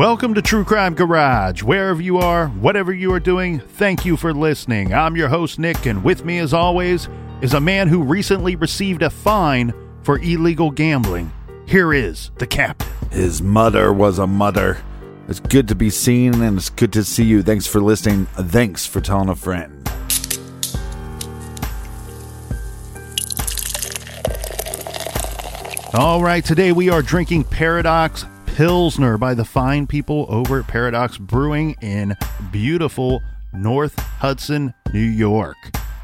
Welcome to True Crime Garage. Wherever you are, whatever you are doing, thank you for listening. I'm your host, Nick, and with me, as always, is a man who recently received a fine for illegal gambling. Here is the captain. His mother was a mother. It's good to be seen and it's good to see you. Thanks for listening. Thanks for telling a friend. All right, today we are drinking Paradox Pilsner by the fine people over at Paradox Brewing in beautiful North Hudson, New York.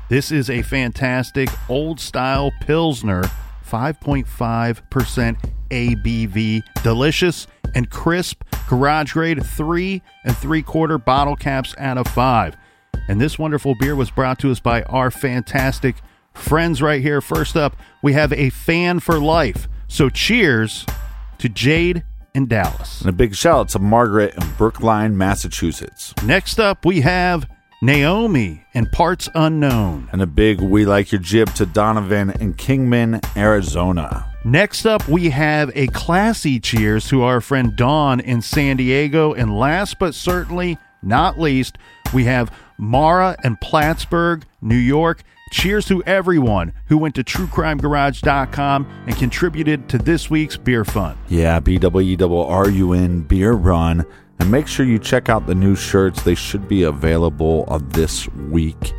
This is a fantastic old style Pilsner, 5.5% ABV, delicious and crisp, garage grade, three and three quarter bottle caps out of five. And this wonderful beer was brought to us by our fantastic friends right here. First up, we have a fan for life. So cheers to Jade in Dallas. And a big shout out to Margaret in Brookline, Massachusetts. Next up, we have Naomi in Parts Unknown. And a big We Like Your Jib to Donovan in Kingman, Arizona. Next up, we have a classy cheers to our friend Dawn in San Diego. And last but certainly not least, we have Mara in Plattsburgh, New York. Cheers to everyone who went to truecrimegarage.com and contributed to this week's beer fund. Yeah, B-W-E-R-U-N Beer Run. And make sure you check out the new shirts. They should be available uh, this week.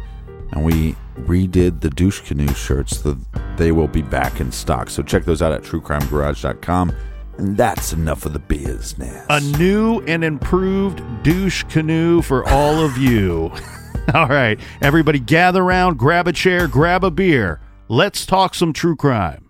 And we redid the douche canoe shirts. So they will be back in stock. So check those out at truecrimegarage.com. And that's enough of the business. A new and improved douche canoe for all of you. all right, everybody gather around, grab a chair, grab a beer. Let's talk some true crime.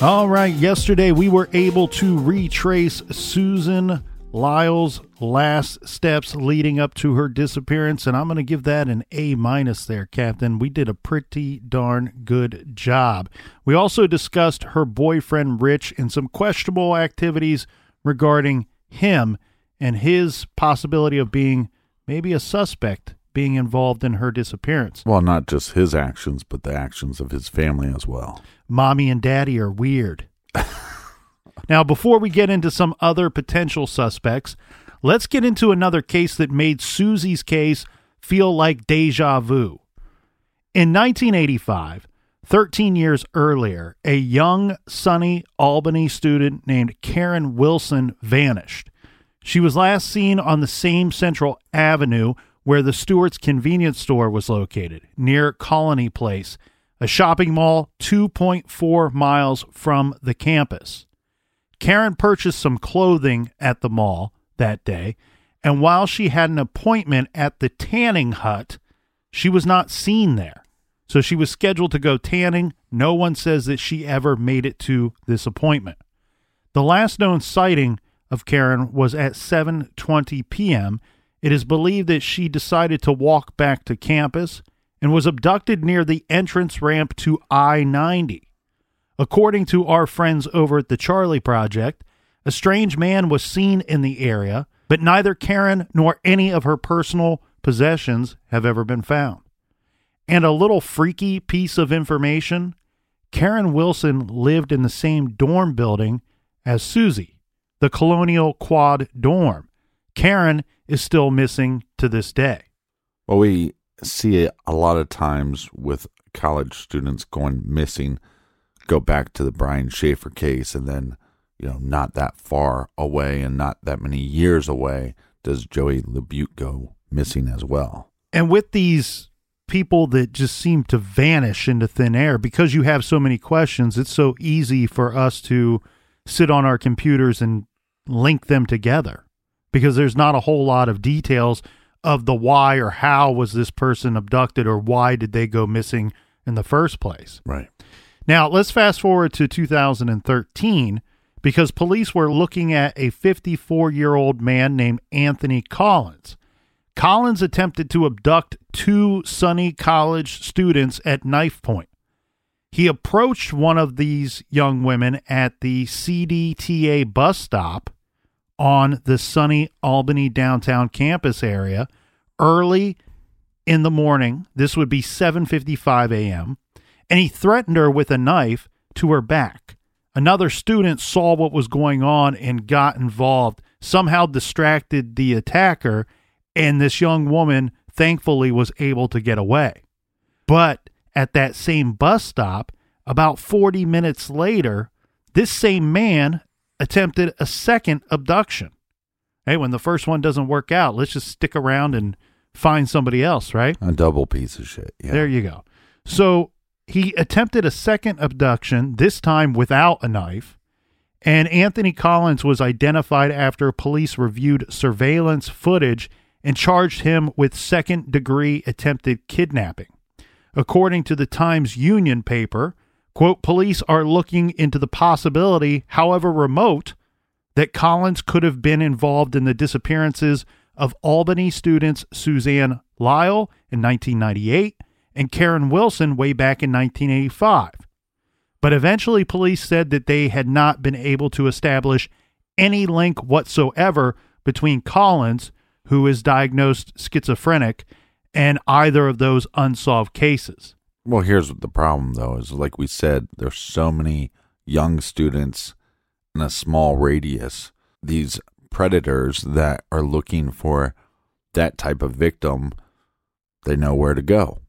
All right, yesterday we were able to retrace Susan Lyle's last steps leading up to her disappearance, and I'm going to give that an A minus there, Captain. We did a pretty darn good job. We also discussed her boyfriend Rich and some questionable activities regarding him and his possibility of being maybe a suspect being involved in her disappearance. Well, not just his actions, but the actions of his family as well. Mommy and daddy are weird. now, before we get into some other potential suspects, let's get into another case that made Susie's case feel like deja vu. In 1985, 13 years earlier, a young, SUNY Albany student named Karen Wilson vanished. She was last seen on the same Central Avenue where the Stewart's convenience store was located, near Colony Place, a shopping mall 2.4 miles from the campus. Karen purchased some clothing at the mall that day, and while she had an appointment at the tanning hut, she was not seen there. So she was scheduled to go tanning. No one says that she ever made it to this appointment. The last known sighting of Karen was at 7:20 p.m. It is believed that she decided to walk back to campus and was abducted near the entrance ramp to I-90. According to our friends over at the Charley Project, a strange man was seen in the area, but neither Karen nor any of her personal possessions have ever been found. And a little freaky piece of information Karen Wilson lived in the same dorm building as Susie, the Colonial Quad dorm. Karen is still missing to this day. Well, we see it a lot of times with college students going missing. Go back to the Brian Shaffer case, and then, you know, not that far away and not that many years away does Joey LeBute go missing as well. And with these people that just seem to vanish into thin air because you have so many questions, it's so easy for us to sit on our computers and link them together because there's not a whole lot of details of the why or how was this person abducted or why did they go missing in the first place. Right. Now, let's fast forward to 2013 because police were looking at a 54 year old man named Anthony Collins. Collins attempted to abduct two SUNY College students at knife point. He approached one of these young women at the CDTA bus stop on the SUNY Albany downtown campus area early in the morning. This would be 7:55 a.m. and he threatened her with a knife to her back. Another student saw what was going on and got involved, somehow distracted the attacker, and this young woman thankfully was able to get away. But at that same bus stop, about 40 minutes later, this same man attempted a second abduction. Hey, when the first one doesn't work out, let's just stick around and find somebody else, right? A double piece of shit. Yeah. There you go. So he attempted a second abduction, this time without a knife. And Anthony Collins was identified after police reviewed surveillance footage and charged him with second degree attempted kidnapping. According to the Times Union paper, quote, police are looking into the possibility, however remote, that Collins could have been involved in the disappearances of Albany students Suzanne Lyle in 1998 and Karen Wilson way back in 1985. But eventually, police said that they had not been able to establish any link whatsoever between Collins, who is diagnosed schizophrenic, and either of those unsolved cases. Well, here's the problem, though, is like we said, there's so many young students in a small radius. These predators that are looking for that type of victim, they know where to go.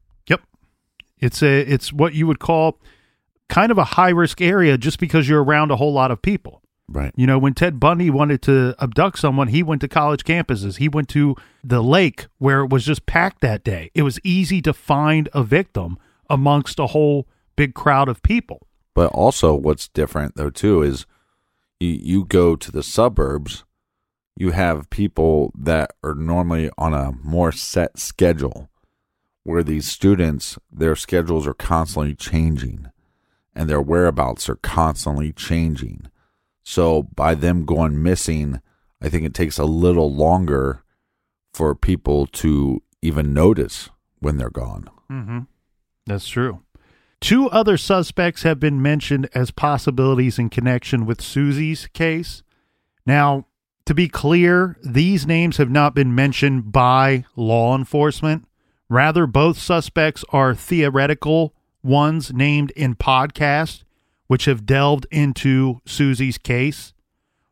It's a it's what you would call kind of a high risk area just because you're around a whole lot of people. Right. You know, when Ted Bundy wanted to abduct someone, he went to college campuses. He went to the lake where it was just packed that day. It was easy to find a victim amongst a whole big crowd of people. But also, what's different though too is you, you go to the suburbs, you have people that are normally on a more set schedule, where these students their schedules are constantly changing, and their whereabouts are constantly changing. So by them going missing, I think it takes a little longer for people to even notice when they're gone. Mm-hmm. That's true. Two other suspects have been mentioned as possibilities in connection with Susie's case. Now, to be clear, these names have not been mentioned by law enforcement. Rather, both suspects are theoretical ones named in podcasts, which have delved into Susie's case.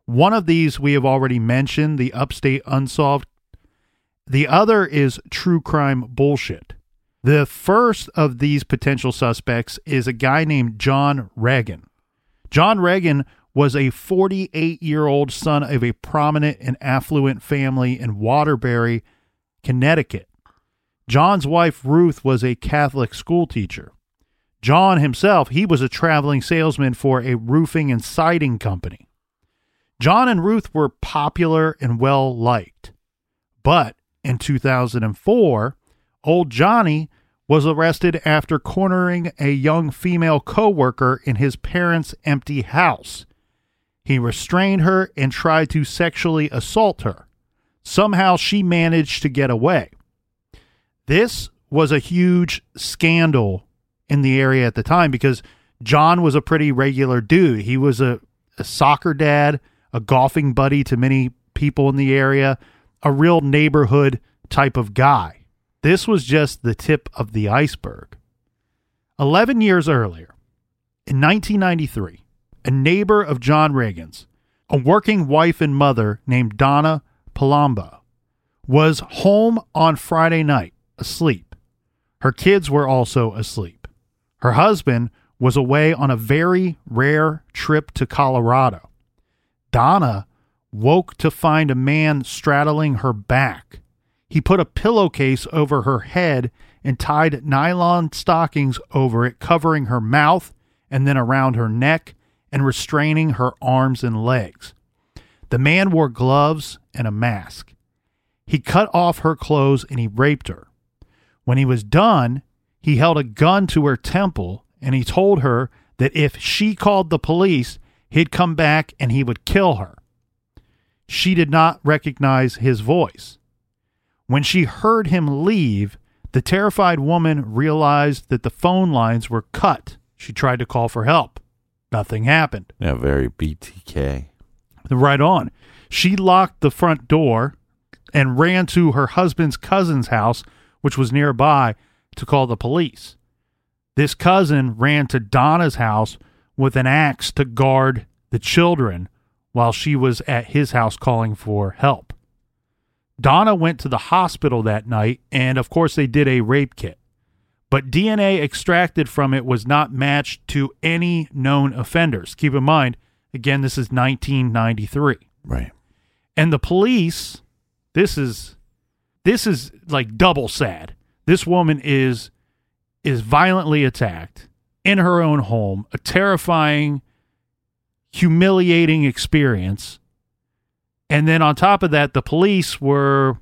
One of these we have already mentioned, the Upstate Unsolved. The other is True Crime Bullshit. The first of these potential suspects is a guy named John Reagan. John Reagan was a 48 year old son of a prominent and affluent family in Waterbury, Connecticut. John's wife Ruth was a Catholic schoolteacher. John himself, he was a traveling salesman for a roofing and siding company. John and Ruth were popular and well liked. But in 2004, old Johnny was arrested after cornering a young female coworker in his parents' empty house. He restrained her and tried to sexually assault her. Somehow she managed to get away. This was a huge scandal in the area at the time because John was a pretty regular dude. He was a, a soccer dad, a golfing buddy to many people in the area, a real neighborhood type of guy. This was just the tip of the iceberg. 11 years earlier, in 1993, a neighbor of John Reagan's, a working wife and mother named Donna Palumbo, was home on Friday night, asleep. Her kids were also asleep. Her husband was away on a very rare trip to Colorado. Donna woke to find a man straddling her back. He put a pillowcase over her head and tied nylon stockings over it, covering her mouth and then around her neck and restraining her arms and legs. The man wore gloves and a mask. He cut off her clothes and he raped her. When he was done, he held a gun to her temple and he told her that if she called the police, he'd come back and he would kill her. She did not recognize his voice. When she heard him leave, the terrified woman realized that the phone lines were cut. She tried to call for help. Nothing happened. Yeah, very BTK. Right on. She locked the front door and ran to her husband's cousin's house, which was nearby, to call the police. This cousin ran to Donna's house with an axe to guard the children while she was at his house calling for help. Donna went to the hospital that night, and of course, they did a rape kit. But DNA extracted from it was not matched to any known offenders. Keep in mind, again, this is 1993. Right. And the police, this is this is like double sad. This woman is is violently attacked in her own home, a terrifying, humiliating experience. And then on top of that, the police were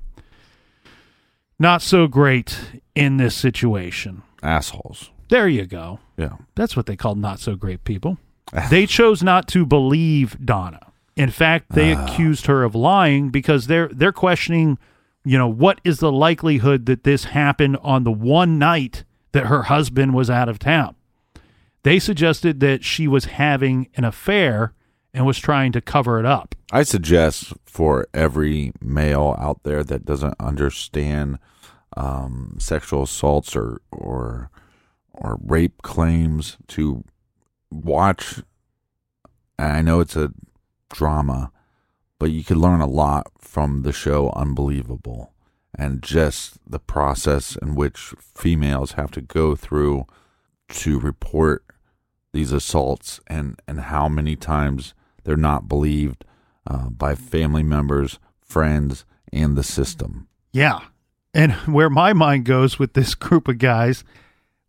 not so great in this situation. Assholes. There you go. Yeah. That's what they call not so great people. they chose not to believe Donna. In fact, they ah. accused her of lying because they're they're questioning, you know, what is the likelihood that this happened on the one night that her husband was out of town. They suggested that she was having an affair and was trying to cover it up. I suggest for every male out there that doesn't understand um, sexual assaults or or or rape claims to watch. I know it's a drama, but you could learn a lot from the show Unbelievable and just the process in which females have to go through to report these assaults and, and how many times they're not believed uh, by family members, friends, and the system. Yeah. And where my mind goes with this group of guys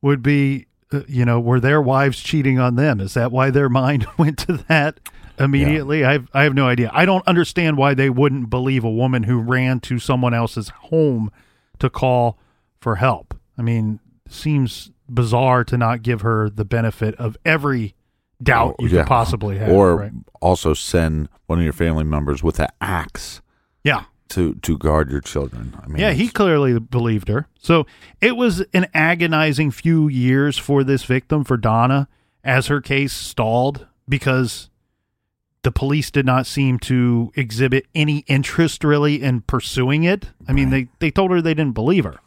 would be, uh, you know, were their wives cheating on them? Is that why their mind went to that immediately? I have, I have no idea. I don't understand why they wouldn't believe a woman who ran to someone else's home to call for help. I mean, seems bizarre to not give her the benefit of every doubt Oh, you yeah. could possibly have. or right? also send one of your family members with an axe yeah. to to guard your children. I mean, Yeah, he clearly believed her. So it was an agonizing few years for this victim, for Donna, as her case stalled because the police did not seem to exhibit any interest really in pursuing it. I mean, they, they told her they didn't believe her.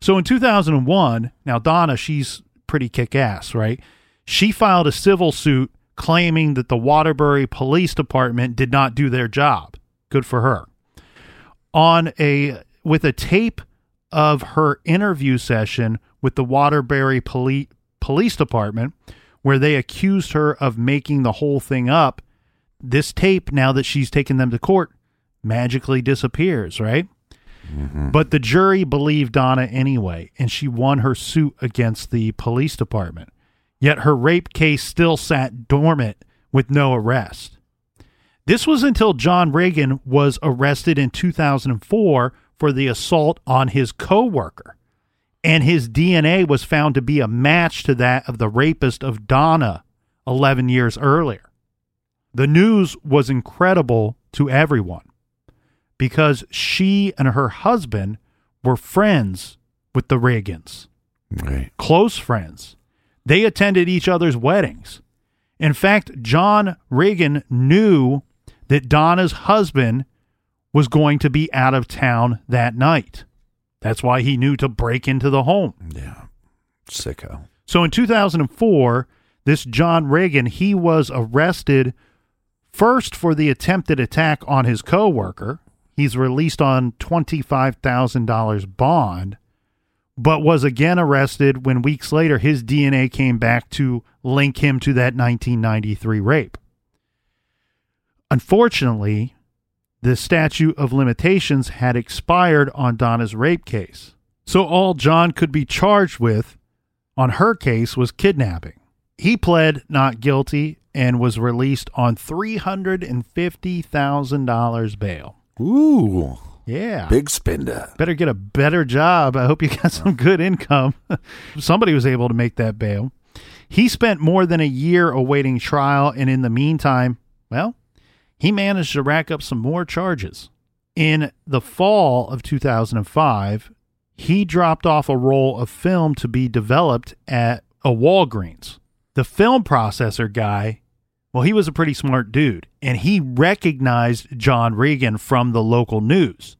So in 2001, now Donna, she's pretty kick ass, right? She filed a civil suit claiming that the Waterbury Police Department did not do their job. Good for her on a with a tape of her interview session with the Waterbury Poli- Police Department where they accused her of making the whole thing up. This tape now that she's taken them to court magically disappears, right? Mm-hmm. But the jury believed Donna anyway, and she won her suit against the police department. Yet her rape case still sat dormant with no arrest. This was until John Reagan was arrested in 2004 for the assault on his coworker. And his DNA was found to be a match to that of the rapist of Donna 11 years earlier. The news was incredible to everyone because she and her husband were friends with the Reagans, Right. close friends. They attended each other's weddings. In fact, John Reagan knew that Donna's husband was going to be out of town that night. That's why he knew to break into the home. Yeah. Sicko. So in 2004, this John Reagan, he was arrested first for the attempted attack on his coworker. He's released on $25,000 bond, but was again arrested when weeks later his DNA came back to link him to that 1993 rape. Unfortunately, the statute of limitations had expired on Donna's rape case. So all John could be charged with on her case was kidnapping. He pled not guilty and was released on $350,000 bail. Ooh. Yeah. Big spender. Better get a better job. I hope you got some good income. Somebody was able to make that bail. He spent more than a year awaiting trial, and in the meantime, well, he managed to rack up some more charges. In the fall of 2005, he dropped off a roll of film to be developed at a Walgreens. The film processor guy, well, he was a pretty smart dude, and he recognized John Regan from the local news.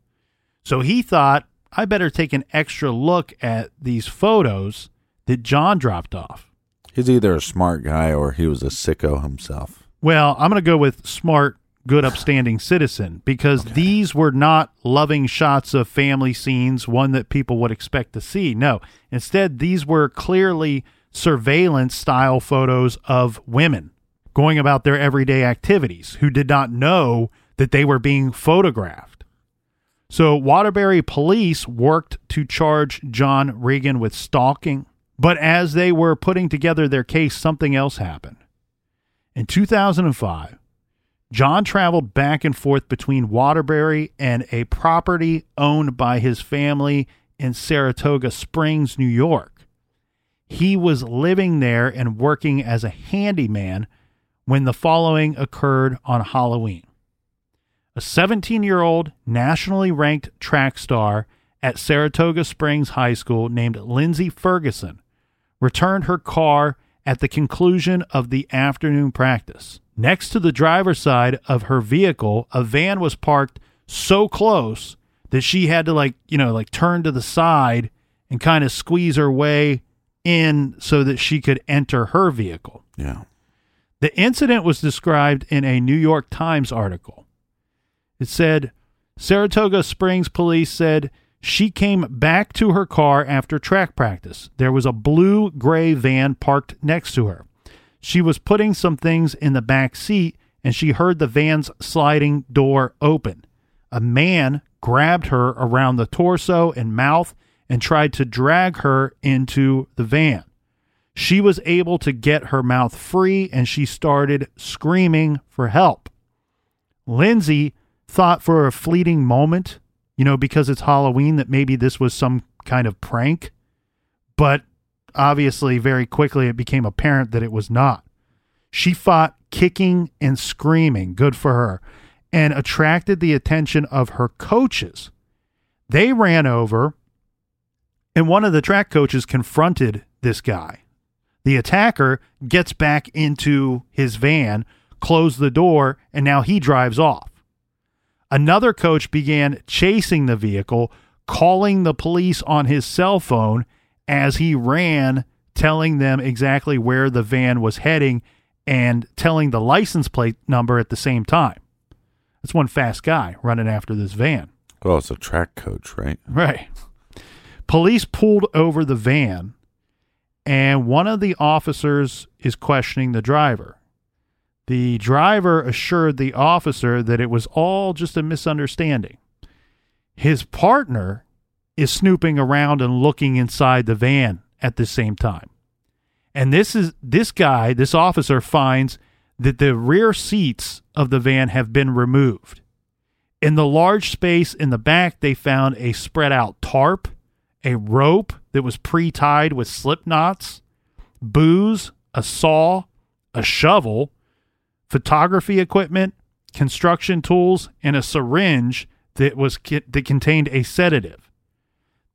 So he thought, I better take an extra look at these photos that John dropped off. He's either a smart guy or he was a sicko himself. Well, I'm going to go with smart, good, upstanding citizen because these were not loving shots of family scenes, one that people would expect to see. No, instead, these were clearly surveillance style photos of women going about their everyday activities who did not know that they were being photographed. So, Waterbury police worked to charge John Regan with stalking, but as they were putting together their case, something else happened. In 2005, John traveled back and forth between Waterbury and a property owned by his family in Saratoga Springs, New York. He was living there and working as a handyman when the following occurred on Halloween. A 17 year old nationally ranked track star at Saratoga Springs High School named Lindsay Ferguson returned her car at the conclusion of the afternoon practice. Next to the driver's side of her vehicle, a van was parked so close that she had to like, you know, like turn to the side and kind of squeeze her way in so that she could enter her vehicle. Yeah. The incident was described in a New York Times article. It said Saratoga Springs police said she came back to her car after track practice. There was a blue gray van parked next to her. She was putting some things in the back seat and she heard the van's sliding door open. A man grabbed her around the torso and mouth and tried to drag her into the van. She was able to get her mouth free and she started screaming for help. Lindsay thought for a fleeting moment, you know, because it's Halloween, that maybe this was some kind of prank. But obviously, very quickly, it became apparent that it was not. She fought kicking and screaming, good for her, and attracted the attention of her coaches. They ran over, and one of the track coaches confronted this guy. The attacker gets back into his van, closed the door, and now he drives off. Another coach began chasing the vehicle, calling the police on his cell phone as he ran, telling them exactly where the van was heading and telling the license plate number at the same time. That's one fast guy running after this van. Well, it's a track coach, right? Right. Police pulled over the van, and one of the officers is questioning the driver. The driver assured the officer that it was all just a misunderstanding. His partner is snooping around and looking inside the van at the same time. And this is this guy, this officer finds that the rear seats of the van have been removed. In the large space in the back, they found a spread out tarp, a rope that was pre tied with slip knots, booze, a saw, a shovel, photography equipment, construction tools, and a syringe that was that contained a sedative.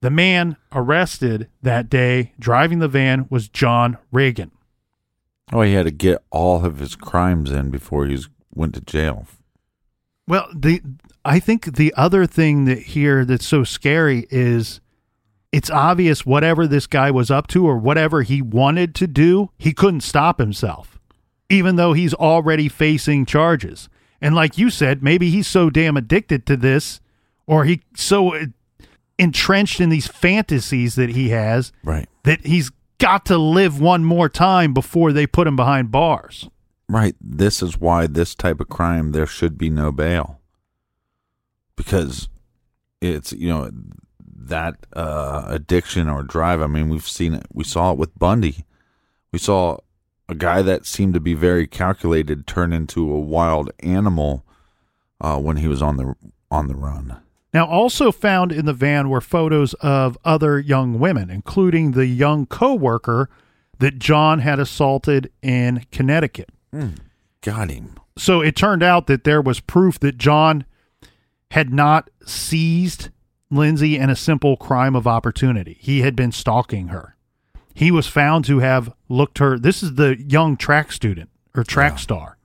The man arrested that day driving the van was John Reagan. Oh, he had to get all of his crimes in before he went to jail. Well, the I think the other thing that here that's so scary is it's obvious whatever this guy was up to or whatever he wanted to do, he couldn't stop himself, even though he's already facing charges. And like you said, maybe he's so damn addicted to this or he so entrenched in these fantasies that he has Right. that he's got to live one more time before they put him behind bars. Right. This is why this type of crime there should be no bail. Because it's, you know, that uh, addiction or drive. I mean, we've seen it. We saw it with Bundy. We saw a guy that seemed to be very calculated turn into a wild animal uh, when he was on the on the run. Now, also found in the van were photos of other young women, including the young co worker that John had assaulted in Connecticut. Got him. So it turned out that there was proof that John had not seized Lindsay in a simple crime of opportunity. He had been stalking her. He was found to have looked her. This is the young track student or track star.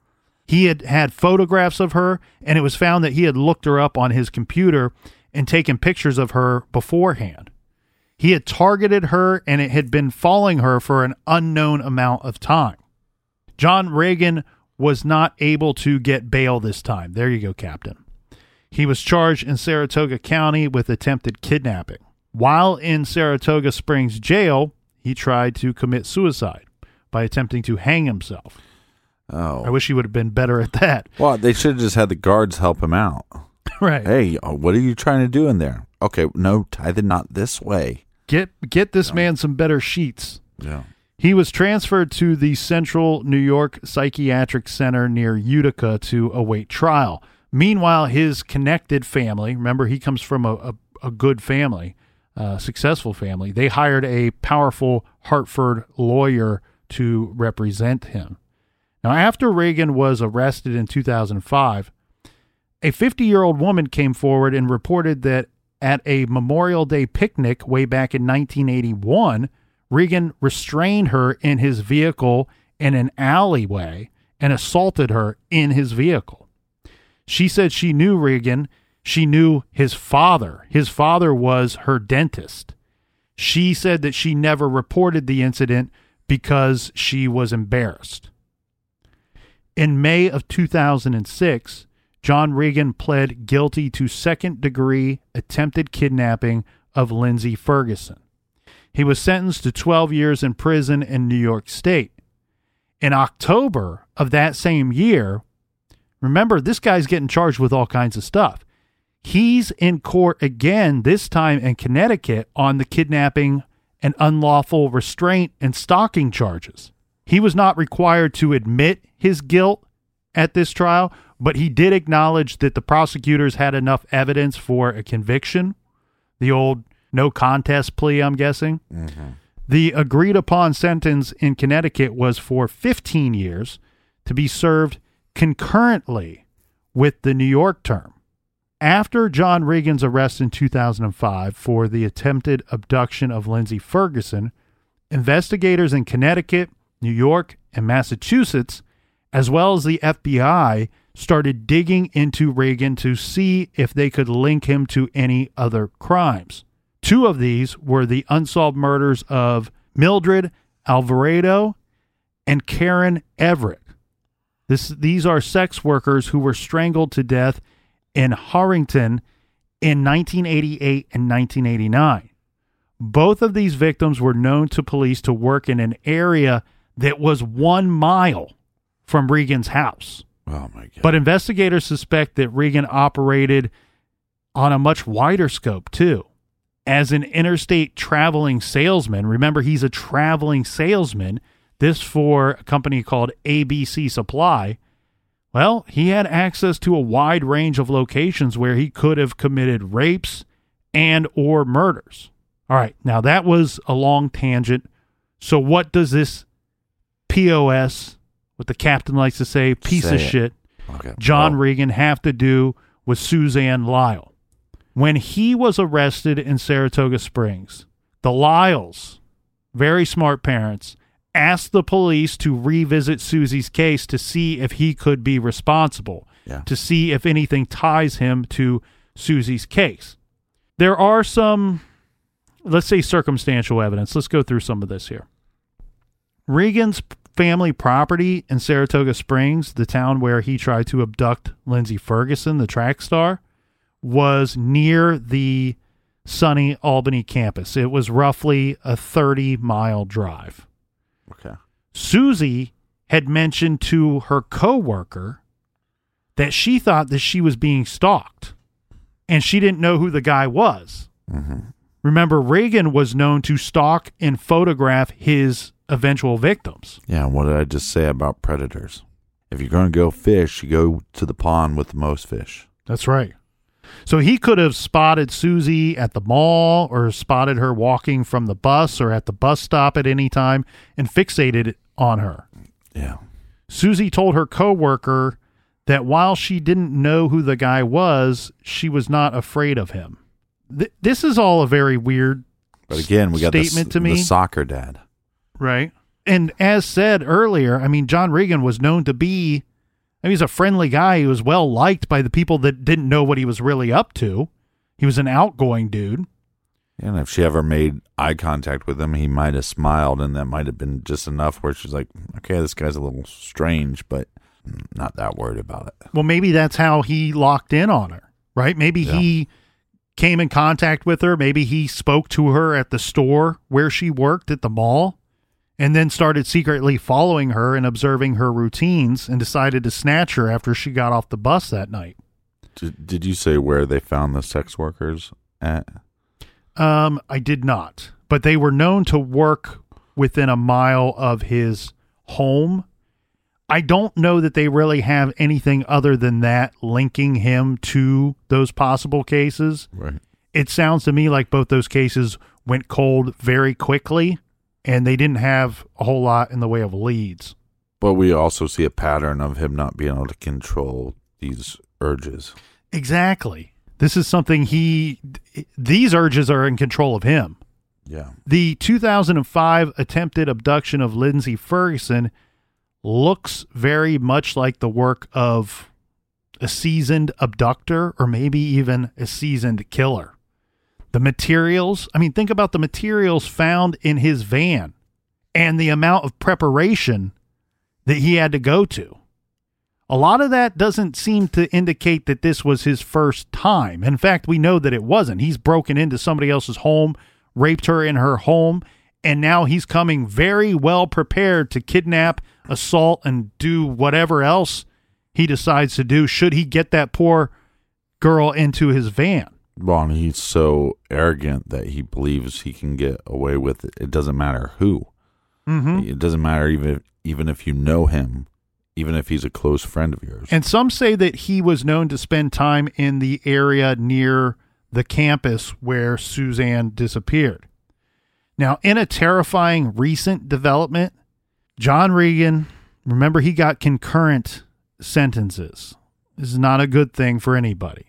He had had photographs of her, and it was found that he had looked her up on his computer and taken pictures of her beforehand. He had targeted her, and it had been following her for an unknown amount of time. John Reagan was not able to get bail this time. There you go, Captain. He was charged in Saratoga County with attempted kidnapping. While in Saratoga Springs jail, he tried to commit suicide by attempting to hang himself. Oh. I wish he would have been better at that. Well, they should have just had the guards help him out. right. Hey, uh, what are you trying to do in there? Okay, no, tie the knot this way. Get get this man some better sheets. Yeah. He was transferred to the Central New York Psychiatric Center near Utica to await trial. Meanwhile, his connected family, remember, he comes from a, a, a good family, a successful family, they hired a powerful Hartford lawyer to represent him. Now, after Reagan was arrested in 2005, a 50 year old woman came forward and reported that at a Memorial Day picnic way back in 1981, Reagan restrained her in his vehicle in an alleyway and assaulted her in his vehicle. She said she knew Reagan. She knew his father. His father was her dentist. She said that she never reported the incident because she was embarrassed. In May of 2006, John Reagan pled guilty to second degree attempted kidnapping of Lindsay Ferguson. He was sentenced to 12 years in prison in New York State. In October of that same year, remember, this guy's getting charged with all kinds of stuff. He's in court again, this time in Connecticut, on the kidnapping and unlawful restraint and stalking charges. He was not required to admit his guilt at this trial, but he did acknowledge that the prosecutors had enough evidence for a conviction. The old no contest plea, I'm guessing. Mm-hmm. The agreed upon sentence in Connecticut was for 15 years to be served concurrently with the New York term. After John Reagan's arrest in 2005 for the attempted abduction of Lindsay Ferguson, investigators in Connecticut, New York, and Massachusetts, as well as the FBI, started digging into Reagan to see if they could link him to any other crimes. Two of these were the unsolved murders of Mildred Alvarado and Karen Everett. This, these are sex workers who were strangled to death in Harrington in 1988 and 1989. Both of these victims were known to police to work in an area that was one mile from Regan's house. Oh my god. But investigators suspect that Regan operated on a much wider scope, too. As an interstate traveling salesman, remember he's a traveling salesman, this for a company called ABC Supply. Well, he had access to a wide range of locations where he could have committed rapes and or murders. All right, now that was a long tangent. So what does this POS, what the captain likes to say, piece Say of it. shit, Okay. John Oh, Regan have to do with Suzanne Lyle? When he was arrested in Saratoga Springs, the Lyles, very smart parents, asked the police to revisit Susie's case to see if he could be responsible, Yeah. to see if anything ties him to Susie's case. There are some, let's say, circumstantial evidence. Let's go through some of this here. Regan's family property in Saratoga Springs, the town where he tried to abduct Lindsay Ferguson, the track star, was near the SUNY Albany campus. It was roughly a 30 mile drive. Okay. Susie had mentioned to her coworker that she thought that she was being stalked and she didn't know who the guy was. Mm-hmm. Remember, Reagan was known to stalk and photograph his eventual victims. Yeah. What did I just say about predators? If you're going to go fish, you go to the pond with the most fish. That's right. So he could have spotted Susie at the mall or spotted her walking from the bus or at the bus stop at any time and fixated on her. Yeah. Susie told her coworker that while she didn't know who the guy was, she was not afraid of him. Th- this is all a very weird But again, we got the, statement s- to me, the soccer dad. right? And as said earlier, I mean, John Regan was known to be, I mean, he's a friendly guy. He was well liked by the people that didn't know what he was really up to. He was an outgoing dude. And if she ever made eye contact with him, he might have smiled, and that might have been just enough where she's like, okay, this guy's a little strange, but not that worried about it. Well, maybe that's how he locked in on her, right? Maybe Yeah. he came in contact with her. Maybe he spoke to her at the store where she worked at the mall and then started secretly following her and observing her routines and decided to snatch her after she got off the bus that night. Did, did you say where they found the sex workers at? Um, I did not, but they were known to work within a mile of his home. I don't know that they really have anything other than that linking him to those possible cases. Right. It sounds to me like both those cases went cold very quickly and they didn't have a whole lot in the way of leads. But we also see a pattern of him not being able to control these urges. Exactly. This is something he, these urges are in control of him. Yeah. The 2005 attempted abduction of Lindsay Ferguson looks very much like the work of a seasoned abductor or maybe even a seasoned killer. The materials, I mean, think about the materials found in his van and the amount of preparation that he had to go to. A lot of that doesn't seem to indicate that this was his first time. In fact, we know that it wasn't. He's broken into somebody else's home, raped her in her home, and now he's coming very well prepared to kidnap, assault, and do whatever else he decides to do should he get that poor girl into his van. Well, and he's so arrogant that he believes he can get away with it. It doesn't matter who. Mm-hmm. It doesn't matter even if, even if you know him, even if he's a close friend of yours. And some say that he was known to spend time in the area near the campus where Suzanne disappeared. Now, in a terrifying recent development, John Regan, remember he got concurrent sentences. This is not a good thing for anybody.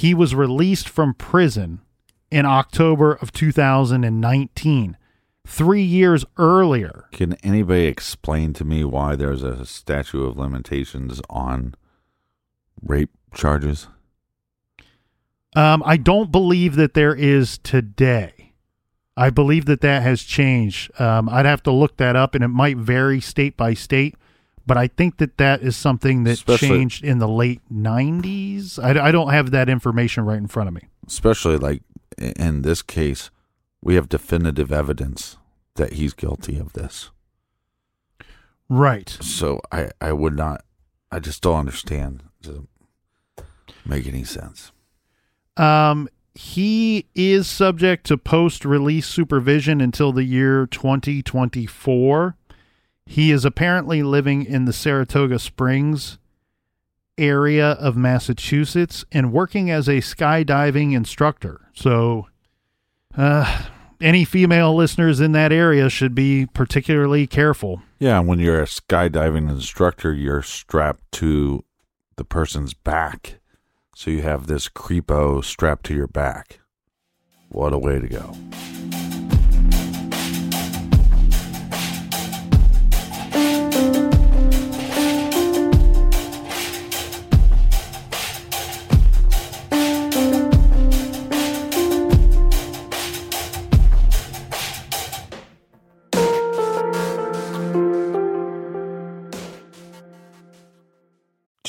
He was released from prison in October of 2019, three years earlier. Can anybody explain to me why there's a statute of limitations on rape charges? Um, I don't believe that there is today. I believe that that has changed. Um, I'd have to look that up, and it might vary state by state. But I think that that is something that Especially- changed in the late '90s. I, I don't have that information right in front of me. Especially like in this case, we have definitive evidence that he's guilty of this. Right. So I, I would not, I just don't understand. It doesn't make any sense. Um, he is subject to post-release supervision until the year 2024. He is apparently living in the Saratoga Springs area of Massachusetts and working as a skydiving instructor. So, uh, any female listeners in that area should be particularly careful. Yeah, when you're a skydiving instructor, you're strapped to the person's back. So you have this creepo strapped to your back. What a way to go.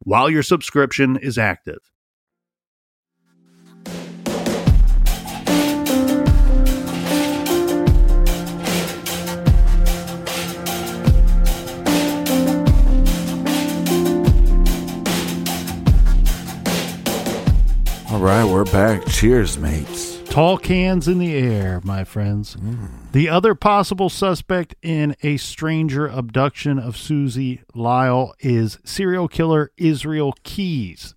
while your subscription is active. All right, we're back. Cheers, mates. Tall cans in the air, my friends. Mm. The other possible suspect in a stranger abduction of Susie Lyall is serial killer Israel Keys.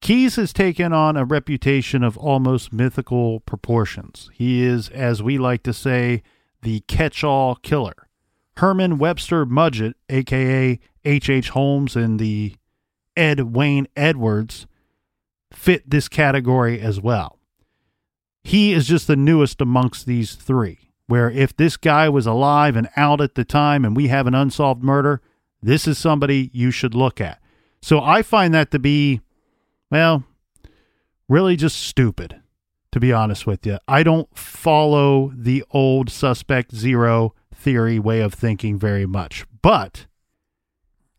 Keys has taken on a reputation of almost mythical proportions. He is, as we like to say, the catch all killer. Herman Webster Mudgett, aka H.H. H. Holmes, and the Ed Wayne Edwards fit this category as well. He is just the newest amongst these three, where if this guy was alive and out at the time and we have an unsolved murder, this is somebody you should look at. So I find that to be, well, really just stupid, to be honest with you. I don't follow the old suspect zero theory way of thinking very much. But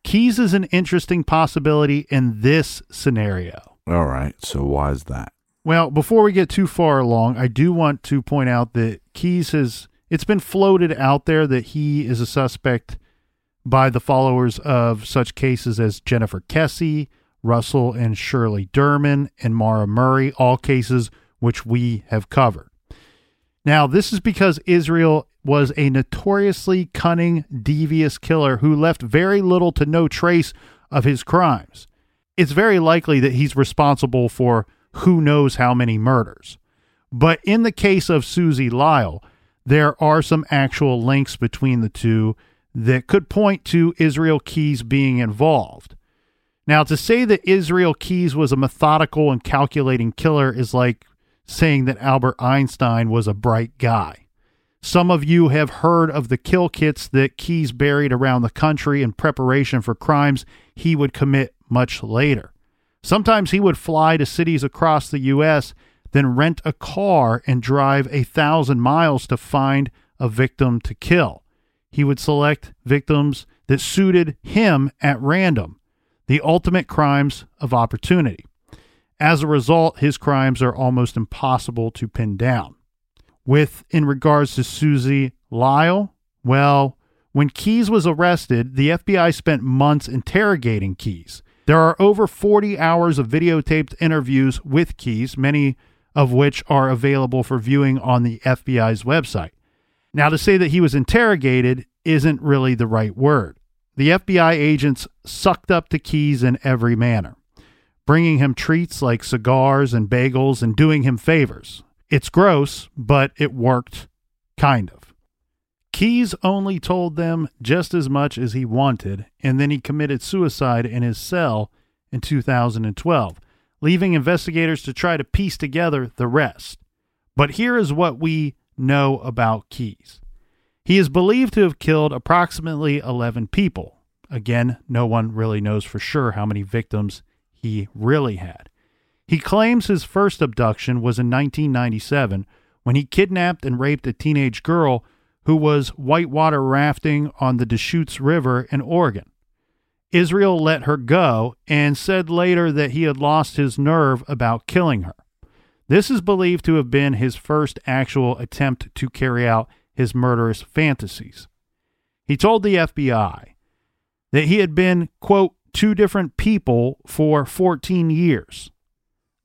Keys is an interesting possibility in this scenario. All right, so why is that? Well, before we get too far along, I do want to point out that Keys has it's been floated out there that he is a suspect by the followers of such cases as Jennifer Kesse, Russell and Shirley Dermond, and Maura Murray, all cases which we have covered. Now, this is because Israel was a notoriously cunning, devious killer who left very little to no trace of his crimes. It's very likely that he's responsible for who knows how many murders. But in the case of Susie Lyall, there are some actual links between the two that could point to Israel Keys being involved. Now, to say that Israel Keys was a methodical and calculating killer is like saying that Albert Einstein was a bright guy. Some of you have heard of the kill kits that Keys buried around the country in preparation for crimes he would commit much later. Sometimes he would fly to cities across the U.S., then rent a car and drive a thousand miles to find a victim to kill. He would select victims that suited him at random, the ultimate crimes of opportunity. As a result, his crimes are almost impossible to pin down. With in regards to Susie Lyle, well, when Keys was arrested, the FBI spent months interrogating Keys. There are over 40 hours of videotaped interviews with Keys, many of which are available for viewing on the FBI's website. Now, to say that he was interrogated isn't really the right word. The FBI agents sucked up to Keys in every manner, bringing him treats like cigars and bagels and doing him favors. It's gross, but it worked, kind of. Keys only told them just as much as he wanted, and then he committed suicide in his cell in 2012, leaving investigators to try to piece together the rest. But here is what we know about Keys. He is believed to have killed approximately 11 people. Again, no one really knows for sure how many victims he really had. He claims his first abduction was in 1997 when he kidnapped and raped a teenage girl who was whitewater rafting on the Deschutes River in Oregon. Israel let her go and said later that he had lost his nerve about killing her. This is believed to have been his first actual attempt to carry out his murderous fantasies. He told the FBI that he had been, quote, two different people for 14 years.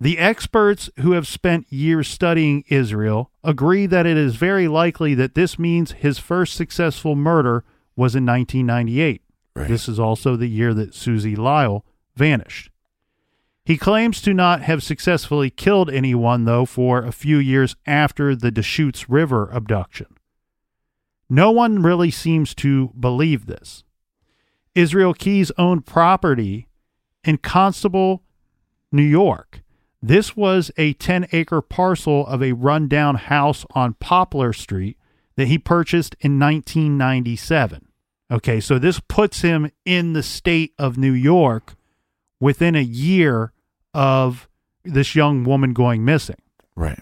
The experts who have spent years studying Israel agree that it is very likely that this means his first successful murder was in 1998. Right. This is also the year that Susie Lyall vanished. He claims to not have successfully killed anyone, though, for a few years after the Deschutes River abduction. No one really seems to believe this. Israel Keys owned property in Constable, New York. This was a 10 acre parcel of a rundown house on Poplar Street that he purchased in 1997. Okay, so this puts him in the state of New York within a year of this young woman going missing. Right.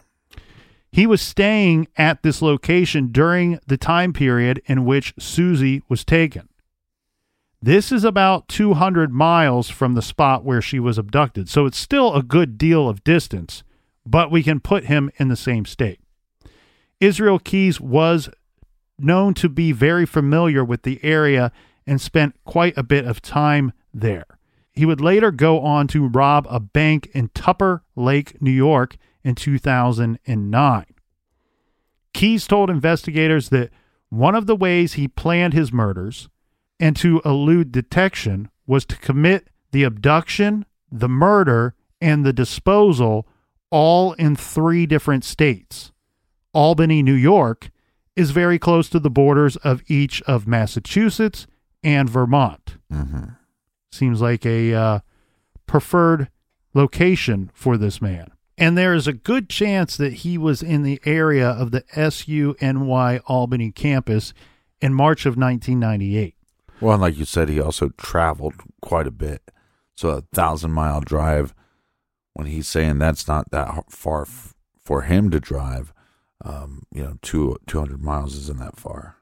He was staying at this location during the time period in which Susie was taken. This is about 200 miles from the spot where she was abducted, so it's still a good deal of distance, but we can put him in the same state. Israel Keys was known to be very familiar with the area and spent quite a bit of time there. He would later go on to rob a bank in Tupper Lake, New York in 2009. Keys told investigators that one of the ways he planned his murders and to elude detection was to commit the abduction, the murder, and the disposal all in three different states. Albany, New York is very close to the borders of each of Massachusetts and Vermont. Mm-hmm. Seems like a uh, preferred location for this man. And there is a good chance that he was in the area of the SUNY Albany campus in March of 1998. Well, and like you said, he also traveled quite a bit. So a thousand mile drive. When he's saying that's not that far f- for him to drive, um, you know, two two hundred miles isn't that far.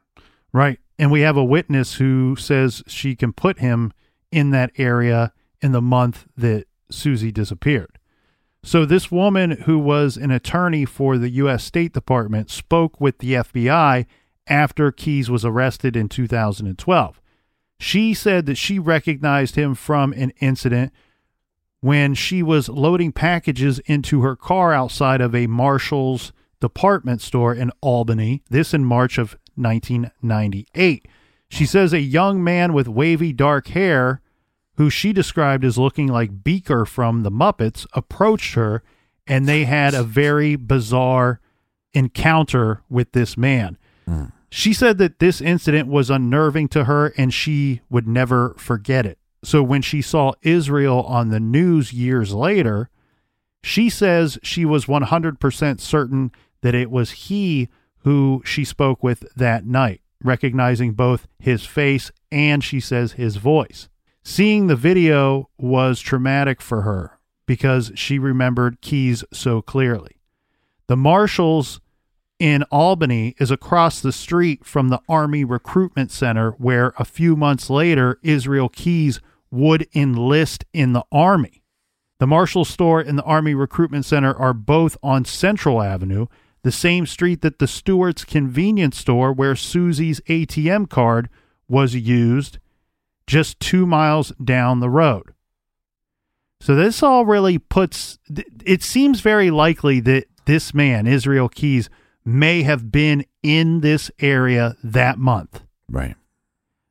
Right. And we have a witness who says she can put him in that area in the month that Susie disappeared. So, this woman who was an attorney for the U.S. State Department spoke with the FBI after Keys was arrested in 2012. She said that she recognized him from an incident when she was loading packages into her car outside of a Marshall's department store in Albany, this in March of 1998. She says a young man with wavy dark hair, who she described as looking like Beaker from the Muppets, approached her and they had a very bizarre encounter with this man. Hmm. She said that this incident was unnerving to her and she would never forget it. So when she saw Israel on the news years later, she says she was 100% certain that it was he who she spoke with that night, recognizing both his face and she says his voice. Seeing the video was traumatic for her because she remembered Keys so clearly. The Marshalls in Albany is across the street from the Army Recruitment Center, where a few months later, Israel Keys would enlist in the Army. The Marshall store and the Army Recruitment Center are both on Central Avenue, the same street that the Stewart's convenience store, where Susie's ATM card was used, just two miles down the road. So this all really puts it seems very likely that this man, Israel Keys, may have been in this area that month. Right.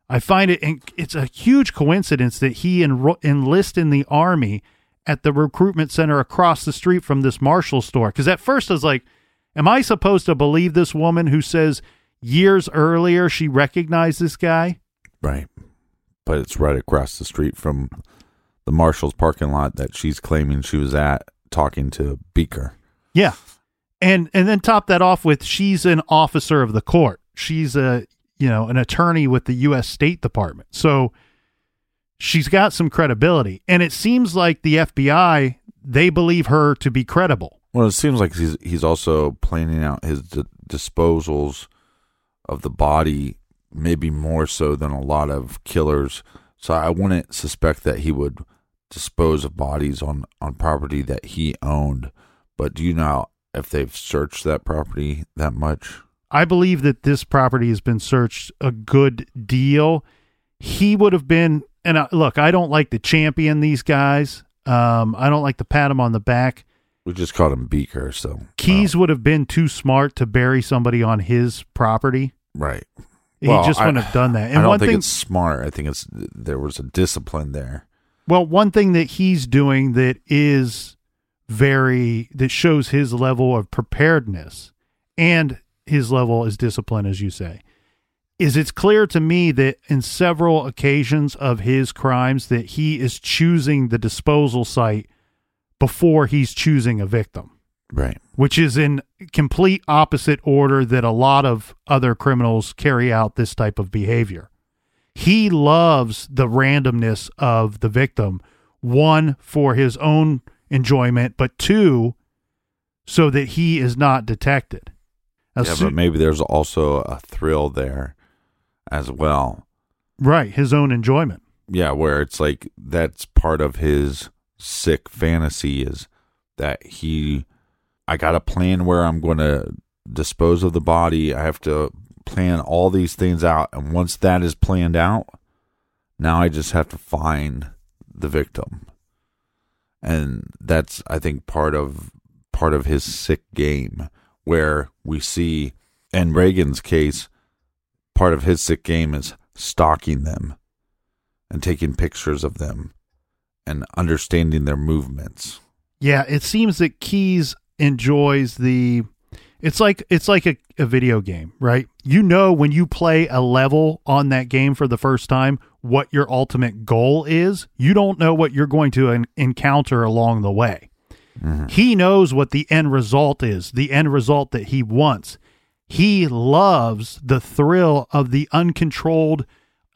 I find it it's a huge coincidence that he enro- enlist in the army at the recruitment center across the street from this Marshall store. Because at first I was like, am I supposed to believe this woman who says years earlier she recognized this guy? Right. But it's right across the street from the Marshall's parking lot that she's claiming she was at talking to Beaker. Yeah. And and then top that off with she's an officer of the court. She's a you know, an attorney with the US State Department. So she's got some credibility. And it seems like the FBI they believe her to be credible. Well, it seems like he's he's also planning out his d- disposals of the body, maybe more so than a lot of killers. So I wouldn't suspect that he would dispose of bodies on on property that he owned. But do you know if they've searched that property that much? I believe that this property has been searched a good deal. He would have been and uh, look, I don't like to champion these guys. Um, I don't like to pat them on the back. We just called him Beaker, so Keys would have been too smart to bury somebody on his property. right. He Well, just I- wouldn't have done that. I And don't one think thing, it's smart. I think it's there was a discipline there. well, one thing that he's doing that is very that shows his level of preparedness and his level is discipline, as you say, is it's clear to me that in several occasions of his crimes that he is choosing the disposal site before he's choosing a victim. Right. which is in complete opposite order that a lot of other criminals carry out this type of behavior. He loves the randomness of the victim, one for his own enjoyment, but two so that he is not detected. Now, yeah, but maybe there's also a thrill there as well. right, his own enjoyment. Yeah, where it's like that's part of his sick fantasy is that he I got a plan where I'm going to dispose of the body. I have to plan all these things out and once that is planned out, now I just have to find the victim. And that's I think part of part of his sick game where we see in Reagan's case part of his sick game is stalking them and taking pictures of them and understanding their movements. Yeah, it seems that Keys enjoys the it's like it's like a, a video game, right? You know when you play a level on that game for the first time what your ultimate goal is. You don't know what you're going to en- encounter along the way. Mm-hmm. He knows what the end result is, the end result that he wants. He loves the thrill of the uncontrolled,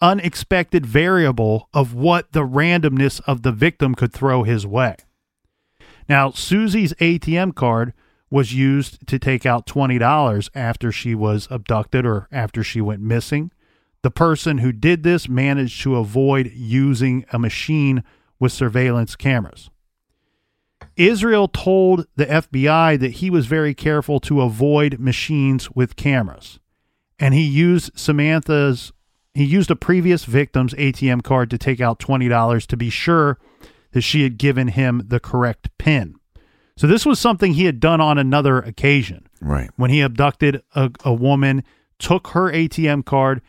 unexpected variable of what the randomness of the victim could throw his way. Now, Susie's ATM card was used to take out $20 after she was abducted or after she went missing. The person who did this managed to avoid using a machine with surveillance cameras. Israel told the FBI that he was very careful to avoid machines with cameras. And he used Samantha's he used a previous victim's ATM card to take out $20 to be sure that she had given him the correct pin. So this was something he had done on another occasion Right. when he abducted a, a woman, took her ATM card,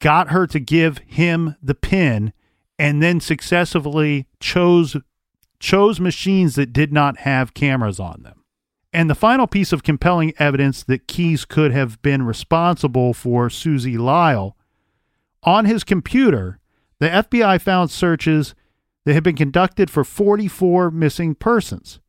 got her to give him the pin, and then successfully chose chose machines that did not have cameras on them. And the final piece of compelling evidence that Keys could have been responsible for Susie Lyall on his computer, the FBI found searches that had been conducted for 44 missing persons.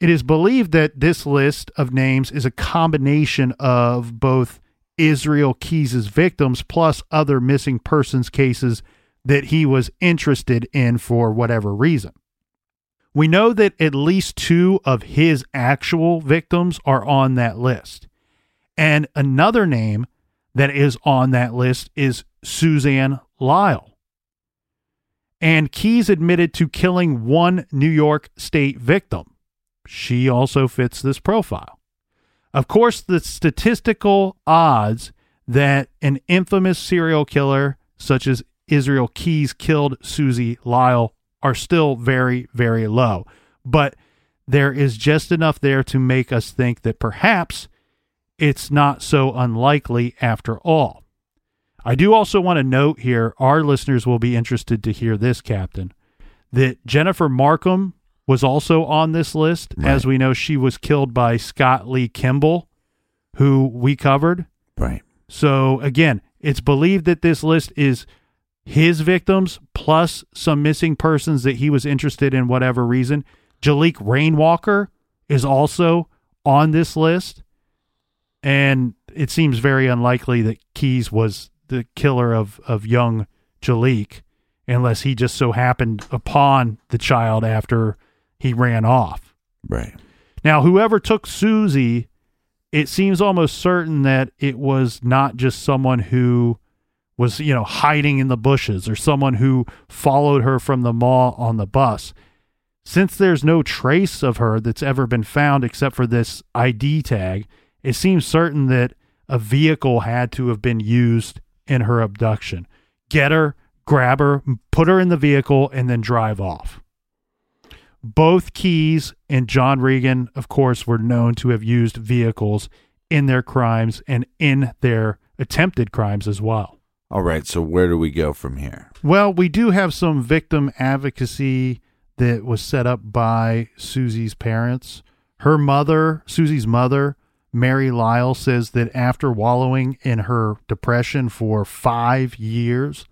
It is believed that this list of names is a combination of both Israel Keys' victims plus other missing persons cases that he was interested in for whatever reason. We know that at least two of his actual victims are on that list. And another name that is on that list is Suzanne Lyall. And Keys admitted to killing one New York State victim. She also fits this profile. Of course, the statistical odds that an infamous serial killer such as Israel Keys killed Susie Lyall are still very, very low. But there is just enough there to make us think that perhaps it's not so unlikely after all. I do also want to note here, our listeners will be interested to hear this, Captain, that Jennifer Markham was also on this list. As we know, she was killed by Scott Lee Kimball, who we covered. Right. So again, it's believed that this list is his victims plus some missing persons that he was interested in whatever reason. Jalik Rainwalker is also on this list. And it seems very unlikely that Keys was the killer of, of young Jalik unless he just so happened upon the child after he ran off. Right. Now, whoever took Susie, it seems almost certain that it was not just someone who was, you know, hiding in the bushes or someone who followed her from the mall on the bus. Since there's no trace of her that's ever been found except for this ID tag, it seems certain that a vehicle had to have been used in her abduction. Get her, grab her, put her in the vehicle, and then drive off. Both Keys and John Regan, of course, were known to have used vehicles in their crimes and in their attempted crimes as well. All right, so where do we go from here? Well, we do have some victim advocacy that was set up by Susie's parents. Her mother, Susie's mother, Mary Lyall, says that after wallowing in her depression for five years,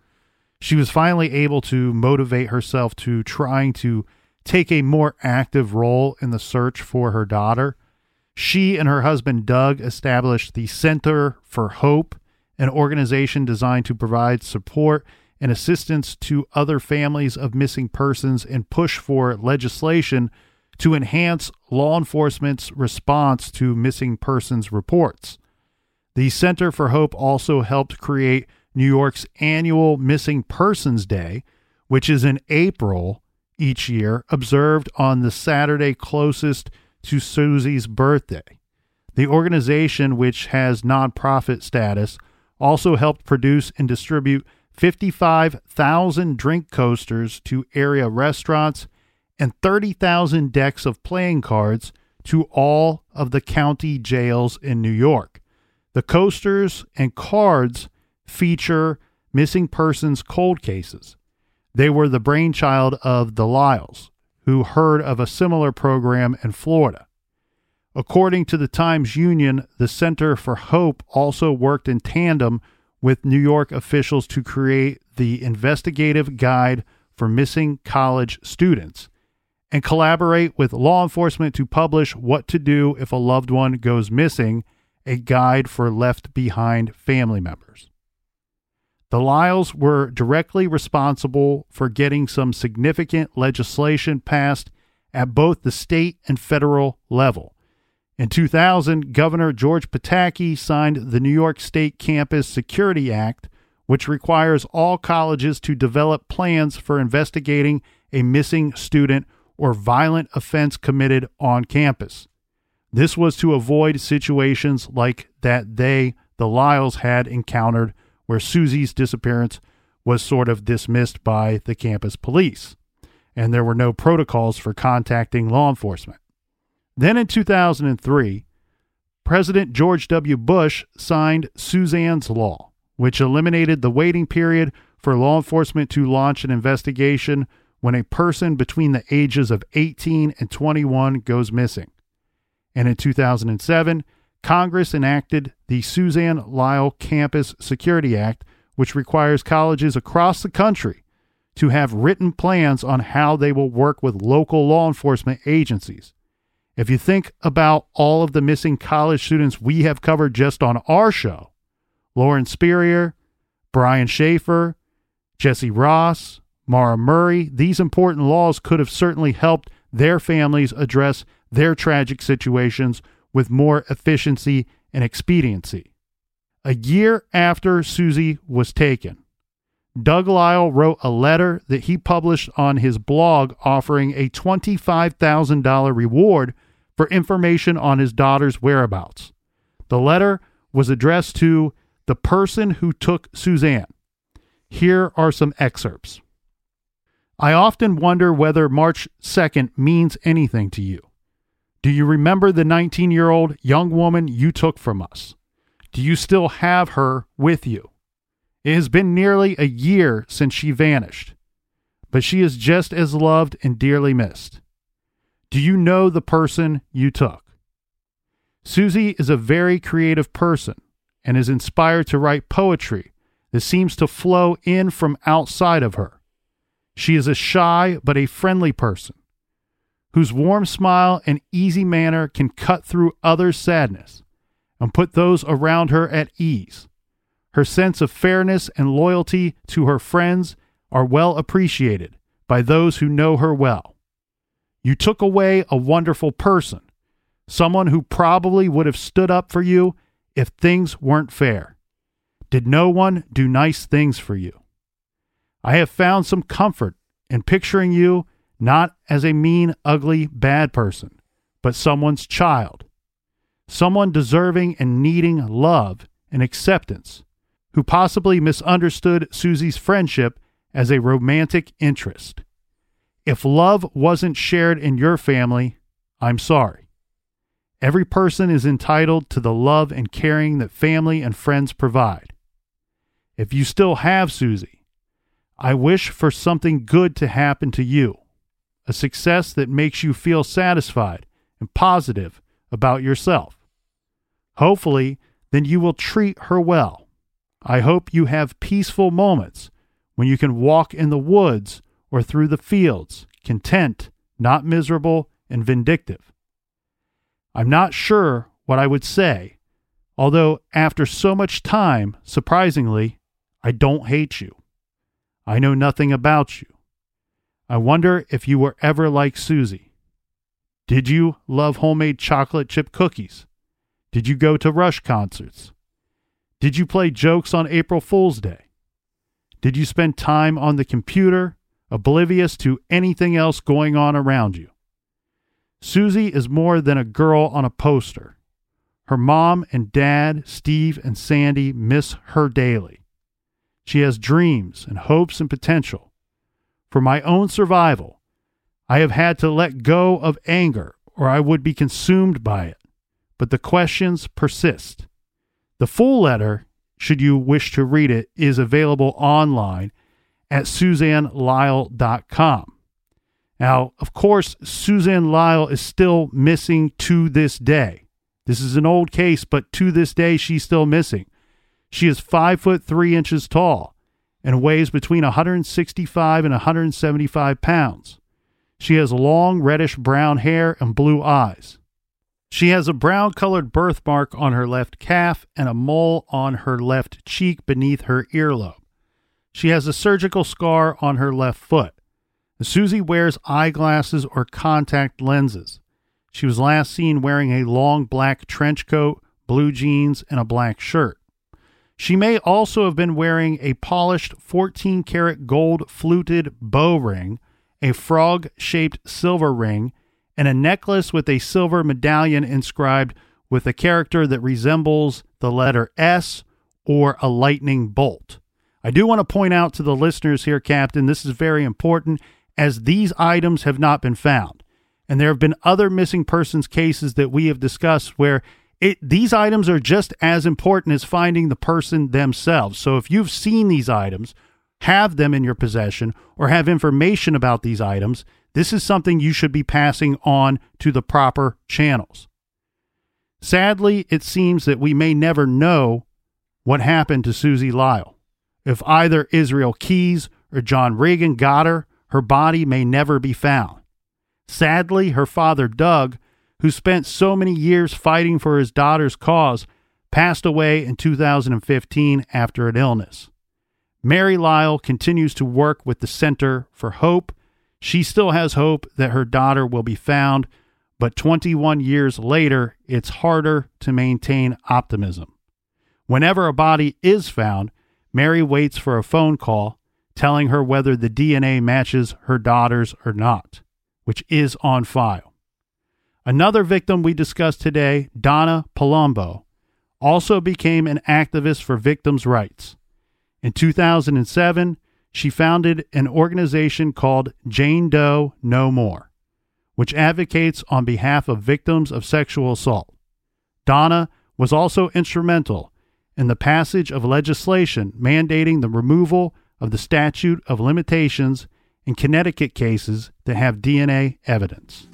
she was finally able to motivate herself to trying to take a more active role in the search for her daughter. She and her husband Doug established the Center for Hope, an organization designed to provide support and assistance to other families of missing persons and push for legislation to enhance law enforcement's response to missing persons reports. The Center for Hope also helped create New York's annual Missing Persons Day, which is in April each year, observed on the Saturday closest to Susie's birthday. The organization, which has nonprofit status, also helped produce and distribute 55,000 drink coasters to area restaurants and 30,000 decks of playing cards to all of the county jails in New York. The coasters and cards feature missing persons cold cases. They were the brainchild of the Lyalls, who heard of a similar program in Florida. According to the Times Union, the Center for Hope also worked in tandem with New York officials to create the Investigative Guide for Missing College Students and collaborate with law enforcement to publish What to Do If a Loved One Goes Missing, a guide for left behind family members. The Lyalls were directly responsible for getting some significant legislation passed at both the state and federal level. In 2000, Governor George Pataki signed the New York State Campus Security Act, which requires all colleges to develop plans for investigating a missing student or violent offense committed on campus. This was to avoid situations like that they, the Lyalls, had encountered where Susie's disappearance was sort of dismissed by the campus police, and there were no protocols for contacting law enforcement. Then in 2003, President George W. Bush signed Suzanne's Law, which eliminated the waiting period for law enforcement to launch an investigation when a person between the ages of 18 and 21 goes missing. And in 2007, Congress enacted the Suzanne Lyall Campus Security Act, which requires colleges across the country to have written plans on how they will work with local law enforcement agencies. If you think about all of the missing college students we have covered just on our show Lauren Spierer, Brian Shaffer, Jesse Ross, Maura Murray these important laws could have certainly helped their families address their tragic situations with more efficiency and expediency. A year after Susie was taken, Doug Lyall wrote a letter that he published on his blog offering a $25,000 reward for information on his daughter's whereabouts. The letter was addressed to the person who took Suzanne. Here are some excerpts. I often wonder whether March 2nd means anything to you. Do you remember the 19 year old young woman you took from us? Do you still have her with you? It has been nearly a year since she vanished, but she is just as loved and dearly missed. Do you know the person you took? Susie is a very creative person and is inspired to write poetry that seems to flow in from outside of her. She is a shy but a friendly person whose warm smile and easy manner can cut through others' sadness and put those around her at ease. Her sense of fairness and loyalty to her friends are well appreciated by those who know her well. You took away a wonderful person, someone who probably would have stood up for you if things weren't fair. Did no one do nice things for you? I have found some comfort in picturing you not as a mean, ugly, bad person, but someone's child, someone deserving and needing love and acceptance, who possibly misunderstood Susie's friendship as a romantic interest. If love wasn't shared in your family, I'm sorry. Every person is entitled to the love and caring that family and friends provide. If you still have Susie, I wish for something good to happen to you, a success that makes you feel satisfied and positive about yourself. Hopefully, then you will treat her well. I hope you have peaceful moments when you can walk in the woods or through the fields, content, not miserable and vindictive. I'm not sure what I would say, although after so much time, surprisingly, I don't hate you. I know nothing about you. I wonder if you were ever like Susie. Did you love homemade chocolate chip cookies? Did you go to Rush concerts? Did you play jokes on April Fool's Day? Did you spend time on the computer, oblivious to anything else going on around you? Susie is more than a girl on a poster. Her mom and dad, Steve and Sandy, miss her daily. She has dreams and hopes and potential. For my own survival, I have had to let go of anger or I would be consumed by it. But the questions persist. The full letter, should you wish to read it, is available online at suzannelyall.com. Now, of course, Suzanne Lyall is still missing to this day. This is an old case, but to this day, she's still missing. She is five foot three inches tall and weighs between 165 and 175 pounds. She has long reddish brown hair and blue eyes. She has a brown colored birthmark on her left calf and a mole on her left cheek beneath her earlobe. She has a surgical scar on her left foot. Susie wears eyeglasses or contact lenses. She was last seen wearing a long black trench coat, blue jeans, and a black shirt. She may also have been wearing a polished 14 karat gold fluted bow ring, a frog shaped silver ring, and a necklace with a silver medallion inscribed with a character that resembles the letter S or a lightning bolt. I do want to point out to the listeners here, Captain, this is very important as these items have not been found. And there have been other missing persons cases that we have discussed where it, these items are just as important as finding the person themselves. So if you've seen these items, have them in your possession, or have information about these items, this is something you should be passing on to the proper channels. Sadly, it seems that we may never know what happened to Susie Lyall. If either Israel Keys or John Reagan got her, her body may never be found. Sadly, her father, Doug, who spent so many years fighting for his daughter's cause, passed away in 2015 after an illness. Mary Lyall continues to work with the Center for Hope. She still has hope that her daughter will be found, but 21 years later, it's harder to maintain optimism. Whenever a body is found, Mary waits for a phone call telling her whether the DNA matches her daughter's or not, which is on file. Another victim we discussed today, Donna Palomba, also became an activist for victims' rights. In 2007, she founded an organization called Jane Doe No More, which advocates on behalf of victims of sexual assault. Donna was also instrumental in the passage of legislation mandating the removal of the statute of limitations in Connecticut cases that have DNA evidence.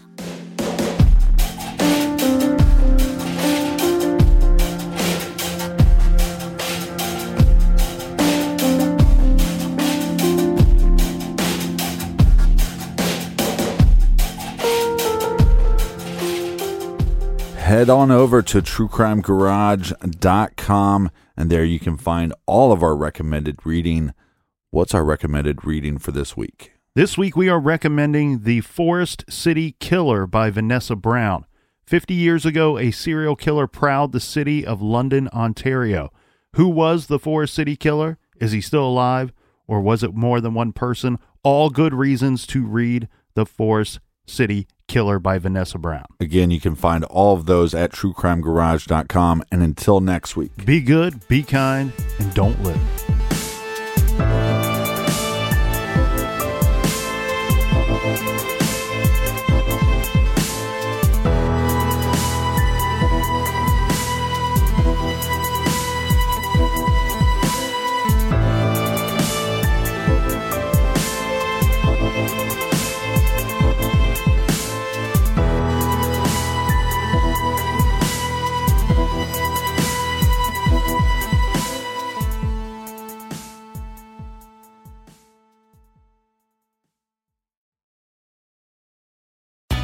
Head on over to truecrimegarage.com and there you can find all of our recommended reading What's our recommended reading for this week? This week we are recommending The Forest City Killer by Vanessa Brown. 50 years ago, a serial killer prowled the city of London, Ontario. Who was the Forest City Killer? Is he still alive? Or was it more than one person? All good reasons to read The Forest City Killer by Vanessa Brown. Again, you can find all of those at truecrimegarage.com. And until next week, be good, be kind, and don't live.